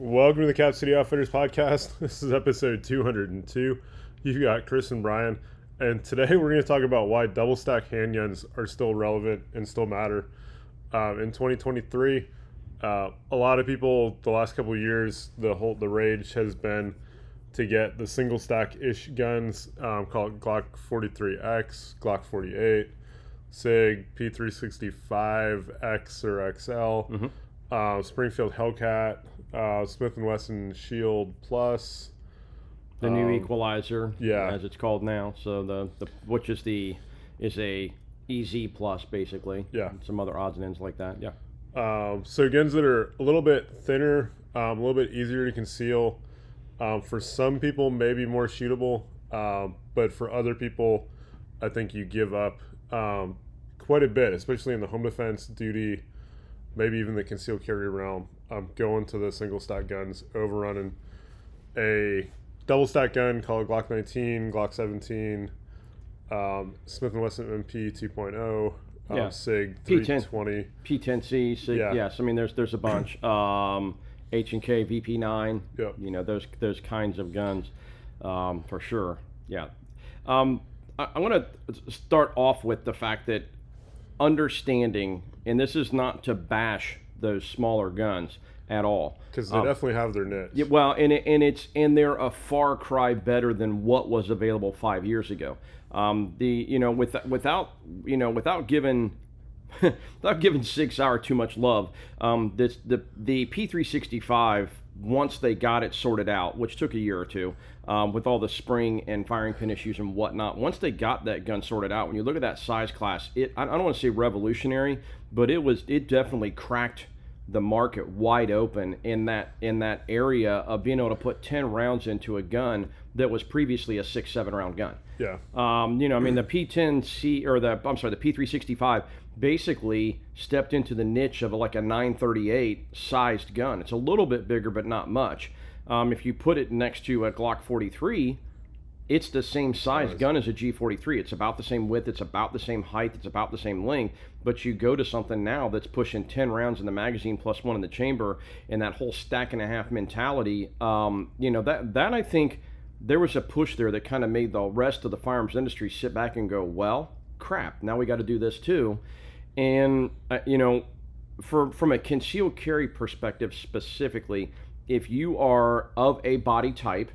Welcome to the Cap City Outfitters podcast. This is episode 202. You've got Chris and Brian, and today we're going to talk about why double stack handguns are still relevant and still matter. Um, in 2023, uh, a lot of people the last couple of years, the whole the rage has been to get the single stack ish guns um, called Glock 43X, Glock 48, SIG, P365X or XL, uh, Springfield Hellcat, uh, Smith and Wesson Shield Plus. the new Um, equalizer, yeah. as it's called now. So the, the which is the is a EZ plus basically. Yeah. and Some other odds and ends like that. Yeah. Um, so guns that are a little bit thinner, um, a little bit easier to conceal. Um, for some people, maybe more shootable, um, but for other people, I think you give up um, quite a bit, especially in the home defense duty, maybe even the concealed carry realm. Um, going to the single stack guns, overrunning a double stack gun called Glock 19, Glock 17, um, Smith and Wesson MP 2.0, um, Yeah. Sig P10. 320. P10C. So Yeah. Yes. I mean, there's there's a bunch. Um, H and K VP9. Yep. You know those those kinds of guns, um, for sure. Yeah. Um, I, I want to start off with the fact that understanding, and this is not to bash those smaller guns at all. because they definitely have their niche. Yeah, well, and it, and it's and they're a far cry better than what was available five years ago. Um, the you know with, without you know without giving without giving Sig Sauer too much love, um, this the the P365 once they got it sorted out, which took a year or two, um, with all the spring and firing pin issues and whatnot. Once they got that gun sorted out, when you look at that size class, it I don't want to say revolutionary, but it was it definitely cracked the market wide open in that in that area of being able to put 10 rounds into a gun that was previously a six seven round gun Yeah, um, you know i mean the p10c or the i'm sorry the p365 basically stepped into the niche of like a 938 sized gun it's a little bit bigger but not much um, if you put it next to a glock 43 it's the same size gun as a G43. It's about the same width, it's about the same height, it's about the same length. But you go to something now that's pushing 10 rounds in the magazine plus one in the chamber, and that whole stack and a half mentality. Um, you know that that I think there was a push there that kind of made the rest of the firearms industry sit back and go, well, crap, now we got to do this too. And uh, you know, for from a concealed carry perspective specifically, if you are of a body type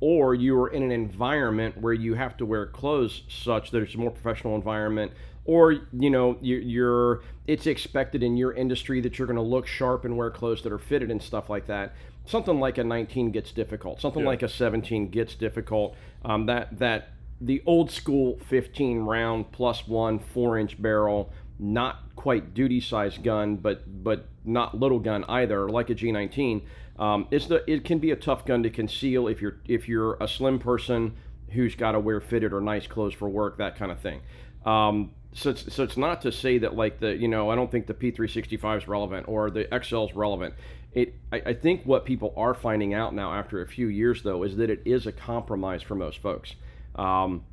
or you are in an environment where you have to wear clothes such that it's a more professional environment or you know you- you're it's expected in your industry that you're going to look sharp and wear clothes that are fitted and stuff like that something like a 19 gets difficult something Yeah. like a 17 gets difficult um, that that the old school 15 round plus one four inch barrel not quite duty size gun but but not little gun either like a g19 um, it's the it can be a tough gun to conceal if you're if you're a slim person who's got to wear fitted or nice clothes for work that kind of thing um, so it's, so it's not to say that like the you know I don't think the P365 is relevant or the XL is relevant. It I, I think what people are finding out now after a few years though is that it is a compromise for most folks. Um,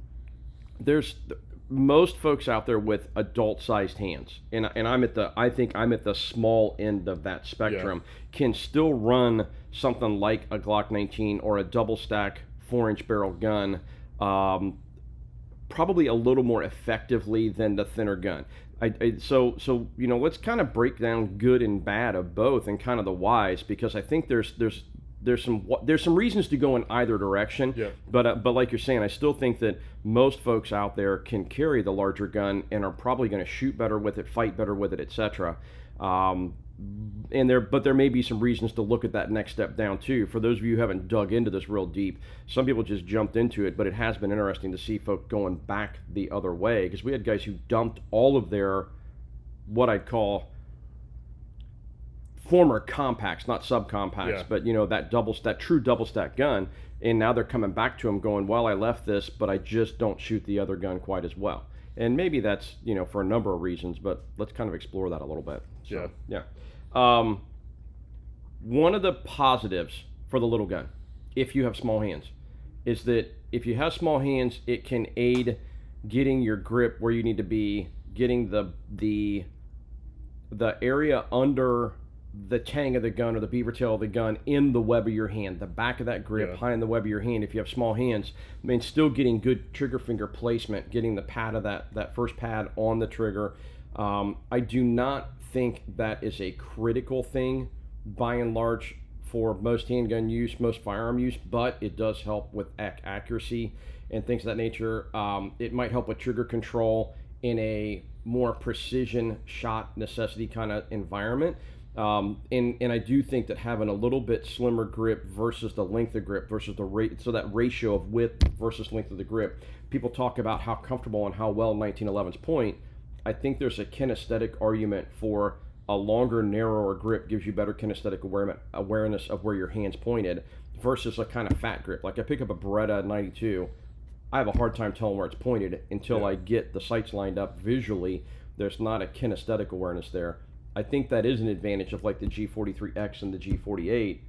there's most folks out there with adult sized hands and, and i'm at the i think i'm at the small end of that spectrum can still run something like a glock 19 or a double stack four inch barrel gun um, probably a little more effectively than the thinner gun. I, I, so so you know let's kind of break down good and bad of both and kind of the whys because i think there's there's there's some there's some reasons to go in either direction Yeah. but uh, but like you're saying, I still think that most folks out there can carry the larger gun and are probably going to shoot better with it, fight better with it, etc. Um, and there, but there may be some reasons to look at that next step down too. For those of you who haven't dug into this real deep, some people just jumped into it, but it has been interesting to see folk going back the other way because we had guys who dumped all of their what I'd call former compacts, not subcompacts, Yeah. but you know that double that true double stack gun, and now they're coming back to him going, well, I left this, but I just don't shoot the other gun quite as well, and maybe that's you know for a number of reasons, but let's kind of explore that a little bit. So, yeah. Um, one of the positives for the little gun, if you have small hands, is that if you have small hands, it can aid getting your grip where you need to be, getting the the the area under the tang of the gun or the beaver tail of the gun in the web of your hand, the back of that grip, Yeah. high in the web of your hand. If you have small hands, I mean, still getting good trigger finger placement, getting the pad of that that first pad on the trigger. Um, I do not think that is a critical thing, by and large, for most handgun use, most firearm use, but it does help with ac- accuracy and things of that nature. Um, it might help with trigger control in a more precision shot necessity kind of environment. Um, and, and I do think that having a little bit slimmer grip versus the length of grip versus the rate, so that ratio of width versus length of the grip, people talk about how comfortable and how well 1911's point. I think there's a kinesthetic argument for a longer, narrower grip gives you better kinesthetic awareness, awareness of where your hand's pointed versus a kind of fat grip. Like I pick up a Beretta 92, I have a hard time telling where it's pointed until Yeah. I get the sights lined up visually. There's not a kinesthetic awareness there. I think that is an advantage of like the G43X and the G48,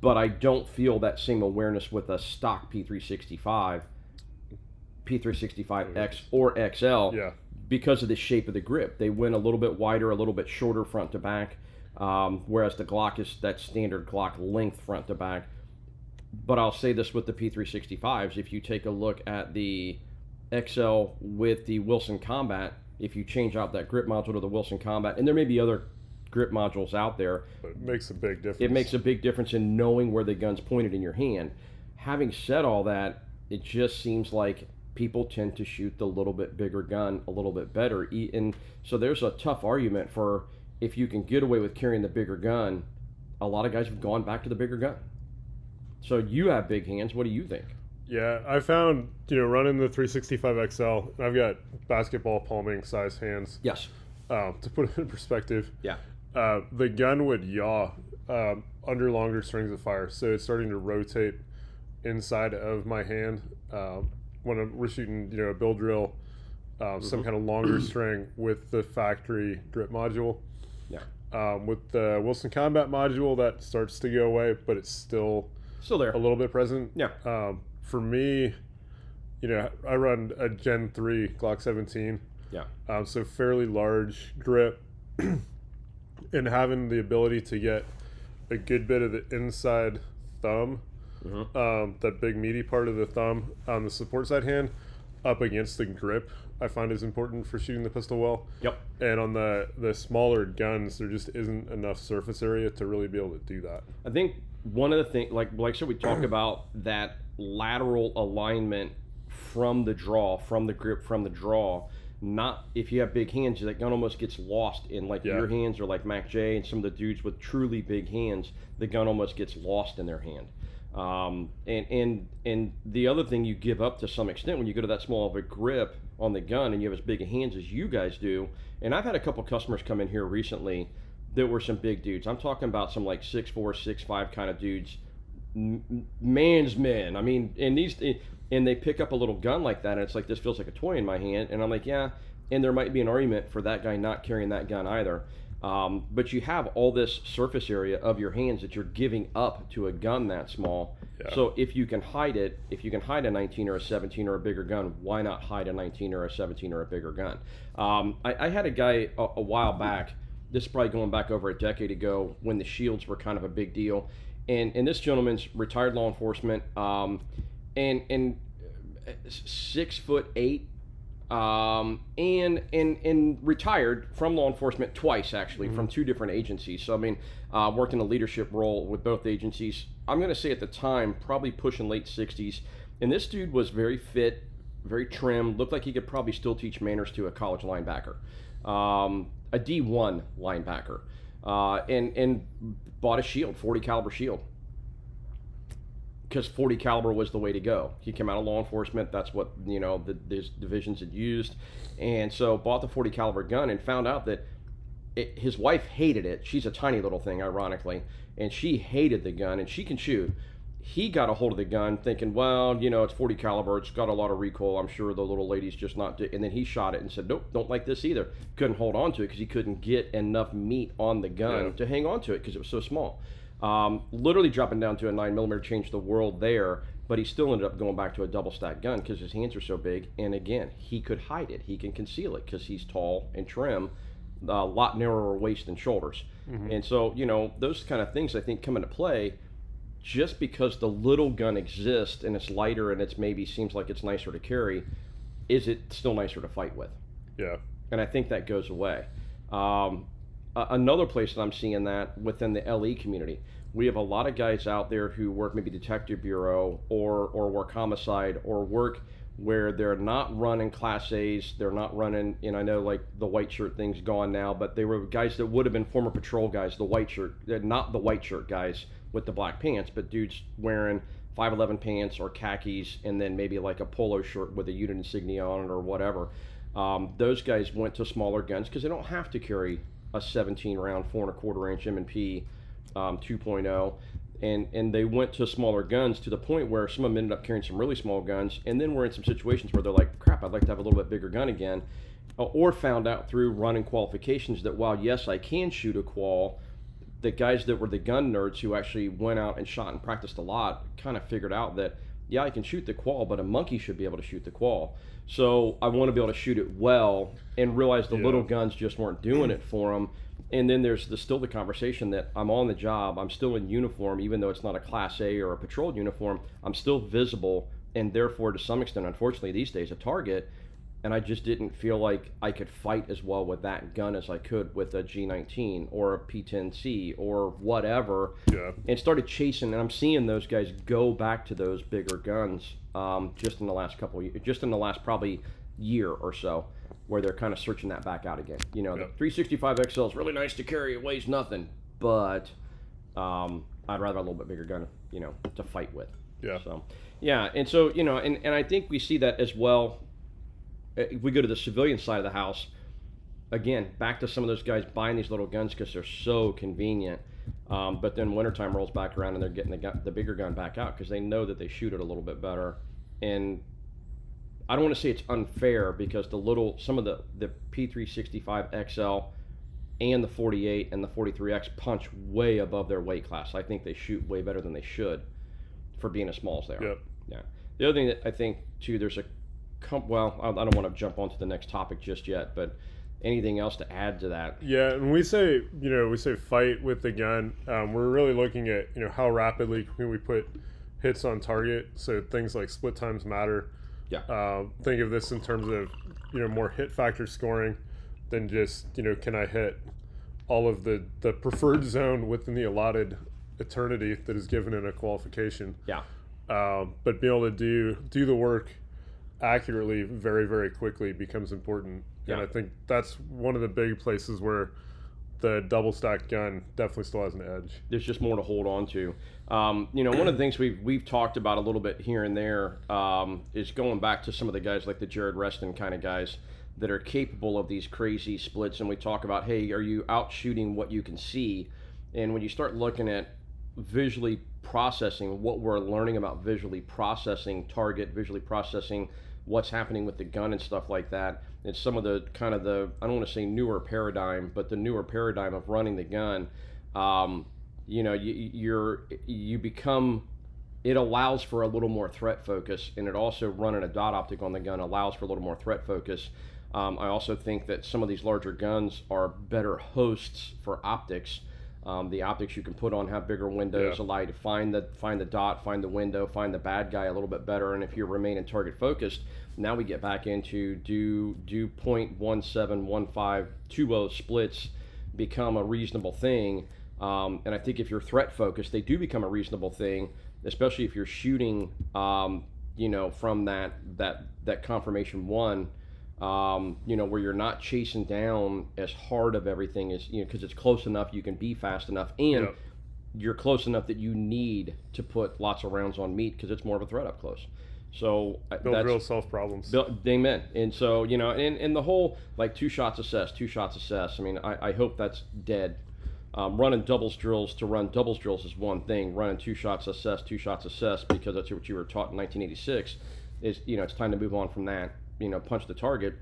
but I don't feel that same awareness with a stock P365, P365X or XL Yeah. because of the shape of the grip. They went a little bit wider, a little bit shorter front to back, um, whereas the Glock is that standard Glock length front to back. But I'll say this with the P365s: if you take a look at the XL with the Wilson Combat, if you change out that grip module to the Wilson Combat, and there may be other grip modules out there, But it makes a big difference. it makes a big difference in knowing where the gun's pointed in your hand. Having said all that, it just seems like people tend to shoot the little bit bigger gun a little bit better. And so there's a tough argument for if you can get away with carrying the bigger gun, a lot of guys have gone back to the bigger gun. So you have big hands. What do you think? Yeah, I found you know running the 365 XL. I've got basketball palming size hands. Yes. Um, to put it in perspective, Yeah. uh, the gun would yaw um, under longer strings of fire, so it's starting to rotate inside of my hand um, when I'm, we're shooting, you know, a bill drill, um, some kind of longer string with the factory grip module. Yeah. Um, with the Wilson Combat module, that starts to go away, but it's still Still there. a little bit present. Yeah. Um, for me, you know, I run a Gen 3 Glock 17, Yeah. um, so fairly large grip, and having the ability to get a good bit of the inside thumb, Mhm. um, that big meaty part of the thumb on the support side hand, up against the grip, I find is important for shooting the pistol well. Yep. And on the the smaller guns, there just isn't enough surface area to really be able to do that. I think one of the things, like like should we talk about that lateral alignment from the draw, from the grip, from the draw. Not if you have big hands, that gun almost gets lost in like Yeah. your hands or like Mac J and some of the dudes with truly big hands. The gun almost gets lost in their hand. Um, and and and the other thing you give up to some extent when you go to that small of a grip on the gun and you have as big a hands as you guys do. And I've had a couple customers come in here recently that were some big dudes. I'm talking about some like six four, six five kind of dudes, man's men. I mean, and these and they pick up a little gun like that, and it's like this feels like a toy in my hand, and I'm like, yeah. And there might be an argument for that guy not carrying that gun either. Um, but you have all this surface area of your hands that you're giving up to a gun that small. Yeah. So if you can hide it, if you can hide a 19 or a 17 or a bigger gun, why not hide a 19 or a 17 or a bigger gun? Um, I, I had a guy a, a while back. This is probably going back over a decade ago when the shields were kind of a big deal, and and this gentleman's retired law enforcement, um, and and uh, six foot eight, um, and and and retired from law enforcement twice actually from two different agencies. So I mean, uh, worked in a leadership role with both agencies. I'm going to say at the time probably pushing late 60s, and this dude was very fit, very trim. Looked like he could probably still teach manners to a college linebacker, um, a D1 linebacker, uh, and and bought a shield, 40 caliber shield because 40 caliber was the way to go. He came out of law enforcement. That's what you know the his divisions had used, and so bought the 40 caliber gun and found out that it, his wife hated it. She's a tiny little thing, ironically, and she hated the gun, and she can shoot. He got a hold of the gun, thinking, well, you know, it's 40 caliber. It's got a lot of recoil. I'm sure the little lady's just not. Do-. And then he shot it and said, nope, don't like this either. Couldn't hold on to it because he couldn't get enough meat on the gun Yeah. to hang on to it because it was so small. Um, literally dropping down to a nine millimeter changed the world there, but he still ended up going back to a double stack gun because his hands are so big. And again, he could hide it, he can conceal it because he's tall and trim, a lot narrower waist and shoulders. And so, you know, those kind of things I think come into play just because the little gun exists and it's lighter and it's maybe seems like it's nicer to carry, is it still nicer to fight with? Yeah. And I think that goes away. Um, another place that I'm seeing that within the LE community, we have a lot of guys out there who work maybe detective bureau or or work homicide or work where they're not running class A's, they're not running, and I know like the white shirt thing's gone now, but they were guys that would have been former patrol guys, the white shirt, they're not the white shirt guys with the black pants, but dudes wearing 511 pants or khakis and then maybe like a polo shirt with a unit insignia on it or whatever. Um, those guys went to smaller guns because they don't have to carry a 17 round, four and a quarter inch M&P um, 2.0. And, and they went to smaller guns to the point where some of them ended up carrying some really small guns. And then we're in some situations where they're like, crap, I'd like to have a little bit bigger gun again. Or found out through running qualifications that while, yes, I can shoot a qual, the guys that were the gun nerds who actually went out and shot and practiced a lot kind of figured out that yeah i can shoot the qual but a monkey should be able to shoot the qual. So i want to be able to shoot it well and realize the Yeah. little guns just weren't doing it for them and then there's the, still the conversation that i'm on the job i'm still in uniform even though it's not a class a or a patrol uniform i'm still visible and therefore to some extent unfortunately these days a target and I just didn't feel like I could fight as well with that gun as I could with a G19 or a P10C or whatever. Yeah. And started chasing, and I'm seeing those guys go back to those bigger guns um, just in the last couple, of, just in the last probably year or so, where they're kind of searching that back out again. You know, the 365 XL is really nice to carry; it weighs nothing, but um, I'd rather have a little bit bigger gun, you know, to fight with. Yeah. So, yeah, and so you know, and, and I think we see that as well. Uh, If we go to the civilian side of the house, again, back to some of those guys buying these little guns because they're so convenient. Um, but then wintertime rolls back around and they're getting the, gun, the bigger gun back out because they know that they shoot it a little bit better. And I don't want to say it's unfair because the little some of the the P365 XL and the 48 and the 43X punch way above their weight class. I think they shoot way better than they should for being as small as they are. Yep. Yeah. The other thing that I think too, there's a, com- well, I, I don't want to jump onto the next topic just yet, but anything else to add to that? Yeah, and we say you know we say fight with the gun. Um, we're really looking at you know how rapidly can we put hits on target. So things like split times matter. Yeah. Um, think of this in terms of you know more hit factor scoring than just you know can I hit all of the the preferred zone within the allotted eternity that is given in a qualification. Yeah. Um, but being able to do do the work accurately very very quickly becomes important and i think that's one of the big places where the double stack gun definitely still has an edge there's just more to hold on to. Um, you know, one of the things we've we've talked about a little bit here and there um, is going back to some of the guys like the Jared Reston kind of guys that are capable of these crazy splits. And we talk about, hey, are you out shooting what you can see? And when you start looking at visually processing what we're learning about visually processing target, visually processing what's happening with the gun and stuff like that. It's some of the kind of the I don't want to say newer paradigm, but the newer paradigm of running the gun. Um, you know, you, you're you become it allows for a little more threat focus, and it also running a dot optic on the gun allows for a little more threat focus. Um, I also think that some of these larger guns are better hosts for optics. Um, the optics you can put on have bigger windows, Yeah. allow you to find the find the dot, find the window, find the bad guy a little bit better. And if you're remaining target focused, now we get back into do do point one seven one five two oh splits become a reasonable thing. Um, and I think if you're threat focused, they do become a reasonable thing, especially if you're shooting, um, you know, from that that that confirmation one, um, you know, where you're not chasing down as hard of everything as you know, because it's close enough, you can be fast enough, and Yep. you're close enough that you need to put lots of rounds on meat because it's more of a threat up close. So uh, build that's real self problems Bill, amen. And so you know, and, and the whole like two shots assess, two shots assess. I mean, I, I hope that's dead. Um, running doubles drills to run doubles drills is one thing. Running two shots assess, two shots assess because that's what you were taught in 1986. Is you know it's time to move on from that. You know, punch the target.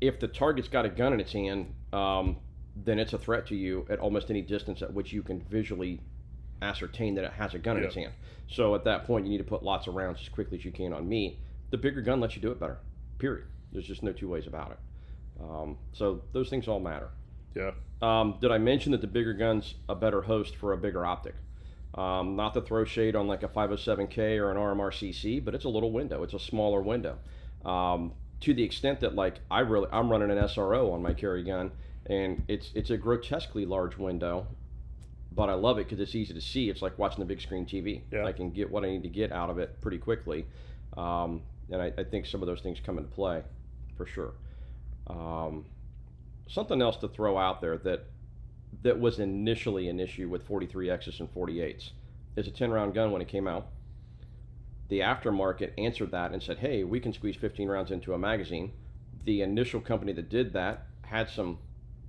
If the target's got a gun in its hand, um, then it's a threat to you at almost any distance at which you can visually ascertain that it has a gun in its hand. So at that point, you need to put lots of rounds as quickly as you can on me. The bigger gun lets you do it better. Period. There's just no two ways about it. Um, so those things all matter. Yeah. Um, did I mention that the bigger gun's a better host for a bigger optic? Um, not to throw shade on like a 507K or an RMRCC, but it's a little window. It's a smaller window. Um, to the extent that like I really I'm running an SRO on my carry gun, and it's it's a grotesquely large window, but I love it because it's easy to see. It's like watching the big screen TV. Yeah. I can get what I need to get out of it pretty quickly, um, and I, I think some of those things come into play, for sure. Um, something else to throw out there that that was initially an issue with 43Xs and 48s is a 10 round gun when it came out. The aftermarket answered that and said, hey, we can squeeze 15 rounds into a magazine. The initial company that did that had some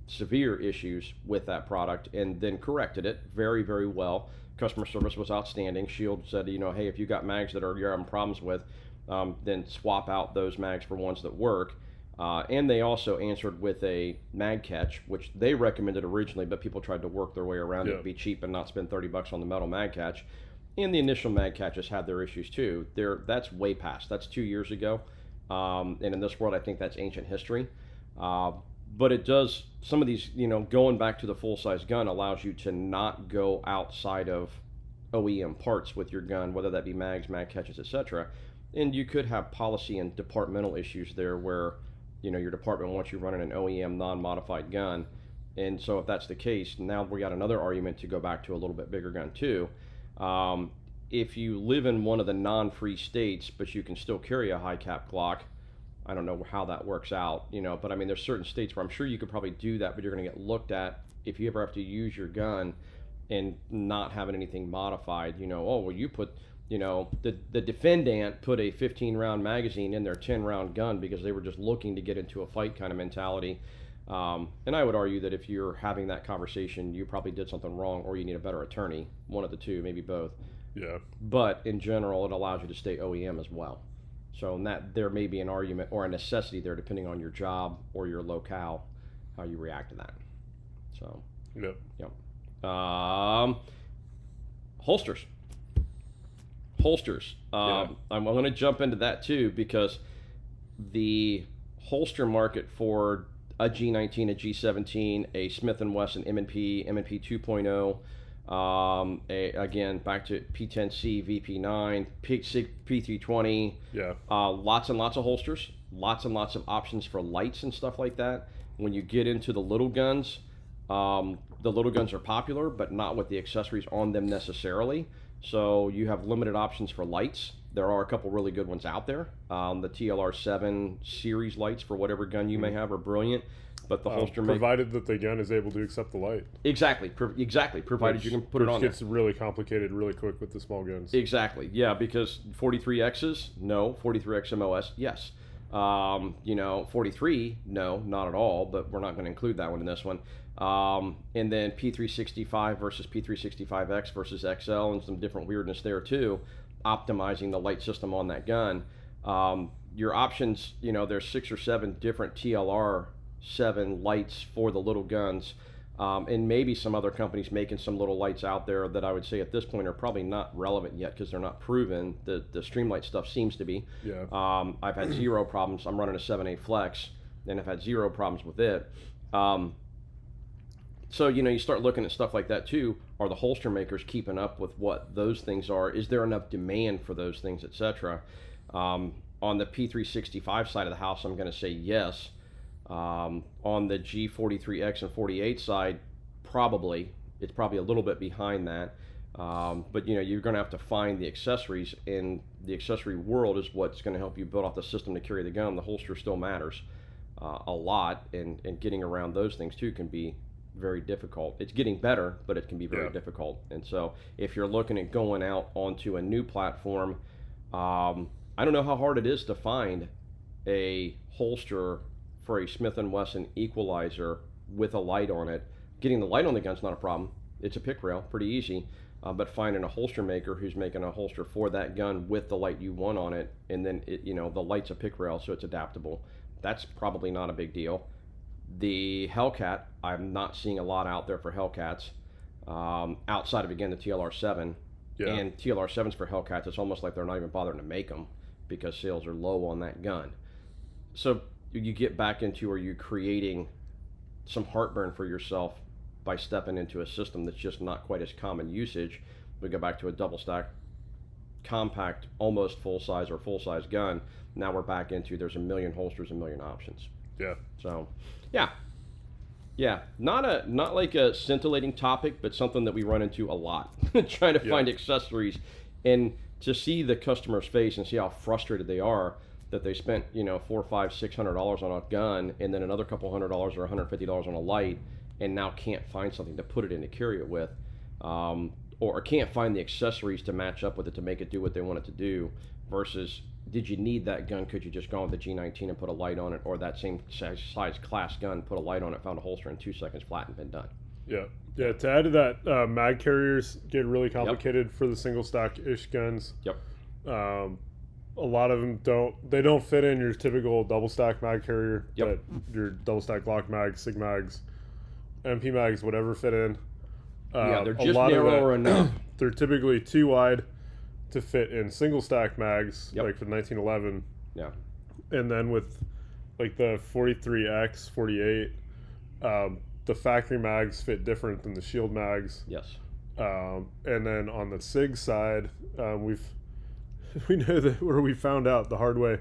severe issues with that product and then corrected it very, very well. Customer service was outstanding. Shield said, you know, hey, if you got mags that are you're having problems with, um, then swap out those mags for ones that work. Uh, and they also answered with a mag catch, which they recommended originally, but people tried to work their way around Yeah. it, be cheap and not spend 30 bucks on the metal mag catch. And the initial mag catches had their issues too. They're, that's way past. That's two years ago. Um, and in this world, I think that's ancient history. Uh, but it does, some of these, you know, going back to the full size gun allows you to not go outside of OEM parts with your gun, whether that be mags, mag catches, etc. And you could have policy and departmental issues there where, you know, your department wants you running an OEM non-modified gun. And so if that's the case, now we got another argument to go back to a little bit bigger gun too. Um, if you live in one of the non-free states, but you can still carry a high cap Glock, I don't know how that works out, you know, but I mean, there's certain states where I'm sure you could probably do that, but you're going to get looked at if you ever have to use your gun and not having anything modified. You know, oh well, you put, you know, the the defendant put a 15 round magazine in their 10 round gun because they were just looking to get into a fight kind of mentality. Um, and I would argue that if you're having that conversation, you probably did something wrong, or you need a better attorney, one of the two, maybe both Yeah. but in general, it allows you to stay OEM as well. So in that there may be an argument or a necessity there, depending on your job or your locale, how you react to that. So, Yep. um, holsters, holsters. Um, I'm, I'm going to jump into that too because the holster market for a G19, a G17, a Smith and Wesson M&P, M&P 2.0. Um, a, again, back to P10C, VP9, P6, P320, Yeah. uh, lots and lots of holsters, lots and lots of options for lights and stuff like that. When you get into the little guns, um, the little guns are popular, but not with the accessories on them necessarily. So you have limited options for lights. There are a couple really good ones out there. Um, the TLR7 series lights for whatever gun you may have are brilliant, but the Uh, holster make provided that the gun is able to accept the light. exactly, pro- exactly, provided which- you can put it on there. gets really complicated really quick with the small guns. Exactly. Yeah, because 43Xs, no. 43XMOS, yes. Um, you know, 43, no, not at all, but we're not going to include that one in this one. Um, and then P365 versus P365X versus XL and some different weirdness there too, optimizing the light system on that gun. Um, your options, you know, there's six or seven different TLR 7 lights for the little guns. Um, and maybe some other companies making some little lights out there that I would say at this point are probably not relevant yet because they're not proven. The the Streamlight stuff seems to be. Yeah. Um, I've had zero problems. I'm running a 7A Flex, and I've had zero problems with it. Um, so you know, you start looking at stuff like that too. Are the holster makers keeping up with what those things are? Is there enough demand for those things, etc.? Um, on the P365 side of the house, I'm going to say yes. Um, on the G43X and 48 side, probably it's probably a little bit behind that. Um, but you know you're going to have to find the accessories, and the accessory world is what's going to help you build off the system to carry the gun. The holster still matters uh, a lot, and and getting around those things too can be very difficult. It's getting better, but it can be very Yeah. difficult. And so if you're looking at going out onto a new platform, um, I don't know how hard it is to find a holster for a Smith and Wesson equalizer with a light on it. Getting the light on the gun's not a problem. It's a pick rail, pretty easy. Uh, but finding a holster maker who's making a holster for that gun with the light you want on it, and then it, you know the light's a pick rail, so it's adaptable. That's probably not a big deal. The Hellcat, I'm not seeing a lot out there for Hellcats. Um, outside of again the TLR7, Yeah. and TLR7s for Hellcats, it's almost like they're not even bothering to make them because sales are low on that gun. So you get back into are you creating some heartburn for yourself by stepping into a system that's just not quite as common usage. We go back to a double stack, compact, almost full size or full size gun. Now we're back into there's a million holsters, a million options. Yeah. So, yeah, yeah, not a not like a scintillating topic, but something that we run into a lot, trying to find accessories, and to see the customer's face and see how frustrated they are that they spent you know four, five, six hundred dollars on a gun, and then another couple hundred dollars or one hundred fifty dollars on a light, and now can't find something to put it in to carry it with, um, or can't find the accessories to match up with it to make it do what they want it to do, versus did you need that gun? Could you just go with the G19 and put a light on it, or that same size, class gun, put a light on it, found a holster in two seconds, flat, and been done? Yeah. Yeah. To add to that, uh, mag carriers get really complicated for the single stack ish guns. Yep. Um, a lot of them don't. They don't fit in your typical double stack mag carrier. Yep. Your double stack Glock mags, Sig mags, MP mags, whatever fit in. Uh, yeah, they're a just narrow enough. they're typically too wide to fit in single stack mags, Yep. like for 1911. Yeah. And then with like the 43X, 48, um, the factory mags fit different than the shield mags. Yes. Um, and then on the SIG side, um, we've we know that where we found out the hard way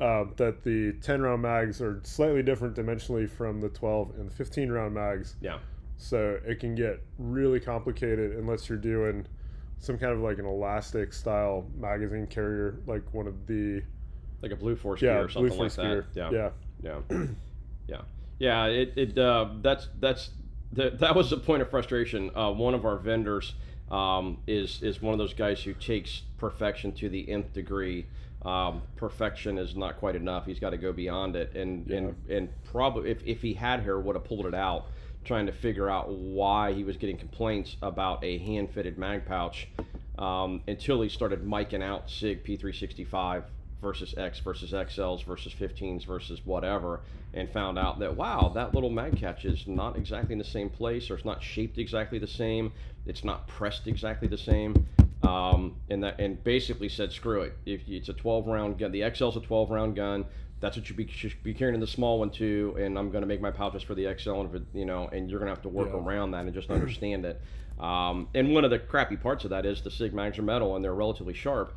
um, that the 10 round mags are slightly different dimensionally from the 12 and the 15 round mags. Yeah. So it can get really complicated unless you're doing some kind of like an elastic style magazine carrier, like one of the Like a blue force yeah gear or something Blue Force like that. Yeah. yeah, Yeah. yeah. Yeah. It, it uh, that's that's that, that was a point of frustration. Uh, one of our vendors um, is is one of those guys who takes perfection to the nth degree. Um, perfection is not quite enough. He's got to go beyond it, and and and probably if, if he had hair, would have pulled it out, trying to figure out why he was getting complaints about a hand fitted mag pouch, um, until he started miking out Sig P365 versus X versus XLs versus 15s versus whatever, and found out that wow, that little mag catch is not exactly in the same place, or it's not shaped exactly the same, it's not pressed exactly the same, um, and that and basically said screw it. If it's a 12 round gun, the XL's a 12 round gun. That's what you be, should be carrying in the small one too, and I'm going to make my pouches for the XL, and it, you know, and you're going to have to work Yeah. around that and just understand it. Um, and one of the crappy parts of that is the Sig mags are metal and they're relatively sharp,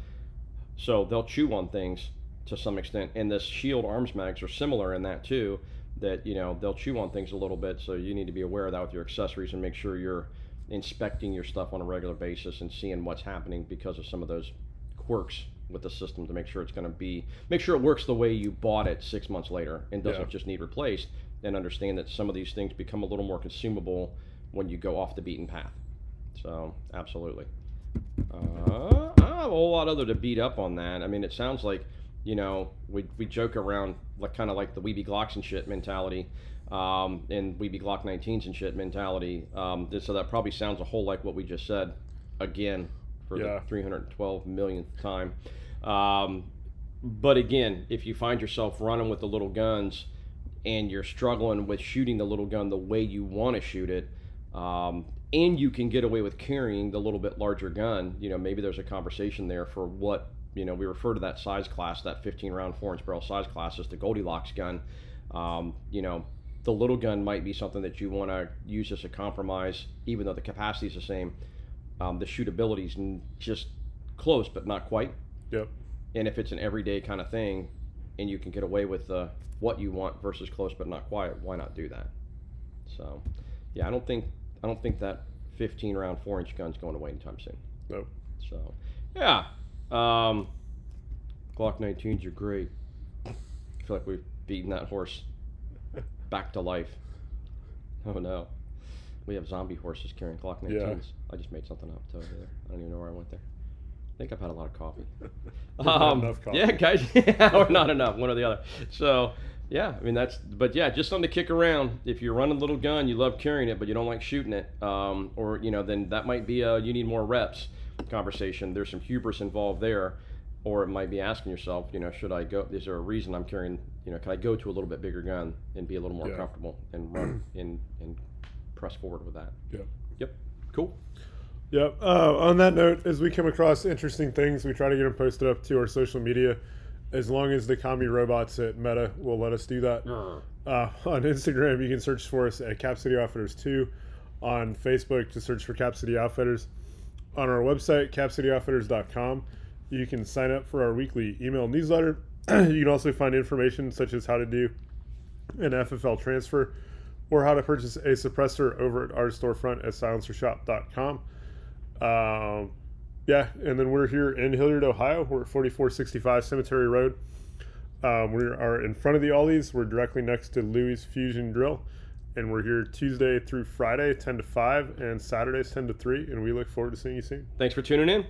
so they'll chew on things to some extent. And the Shield arms mags are similar in that too. That you know they'll chew on things a little bit, so you need to be aware of that with your accessories and make sure you're inspecting your stuff on a regular basis and seeing what's happening because of some of those quirks with the system to make sure it's going to be make sure it works the way you bought it six months later and doesn't Yeah. just need replaced. And understand that some of these things become a little more consumable when you go off the beaten path. So absolutely. Uh, I have a whole lot other to beat up on that. I mean, it sounds like, you know, we, we joke around like kind of like the Weeby Glocks and shit mentality, um, and Weeby Glock 19s and shit mentality. Um, so that probably sounds a whole like what we just said, again for Yeah. the 312 millionth time. Um, but again, if you find yourself running with the little guns and you're struggling with shooting the little gun the way you want to shoot it, um, and you can get away with carrying the little bit larger gun, you know, maybe there's a conversation there for what, you know, we refer to that size class, that 15 round, four inch barrel size class as the Goldilocks gun. Um, you know, the little gun might be something that you want to use as a compromise, even though the capacity is the same. Um, the shootability is just close, but not quite. Yep, and if it's an everyday kind of thing and you can get away with uh, what you want versus close but not quiet why not do that? So yeah i don't think i don't think that 15 round 4 inch gun's going away anytime soon. No, so yeah um, glock 19s are great. I feel like we've beaten that horse back to life. Oh no we have zombie horses carrying glock 19s Yeah. i just made something up there i don't even know where i went there i think i've had a lot of coffee um, enough coffee. Yeah, guys, yeah, or not enough, one or the other. So, yeah, I mean that's, but yeah, just something to kick around. If you're running a little gun, you love carrying it, but you don't like shooting it, um, or you know, then that might be a you need more reps conversation. There's some hubris involved there, or it might be asking yourself, you know, should I go? Is there a reason I'm carrying? You know, can I go to a little bit bigger gun and be a little more Yeah. comfortable and run and and press forward with that? yep. Yep, cool. Yep. Uh, on that note, as we come across interesting things, we try to get them posted up to our social media. as long as the commie robots at Meta will let us do that. Uh, on Instagram, you can search for us at Cap City Outfitters 2. On Facebook, just search for Cap City Outfitters. On our website, capcityoutfitters.com, you can sign up for our weekly email newsletter. you can also find information such as how to do an FFL transfer or how to purchase a suppressor over at our storefront at silencershop.com. Um, yeah, and then we're here in Hilliard, Ohio. We're at 4465 Cemetery Road. Um, we are in front of the Ollies. We're directly next to Louis Fusion Drill. And we're here Tuesday through Friday, 10 to 5, and Saturdays, 10 to 3. And we look forward to seeing you soon. Thanks for tuning in.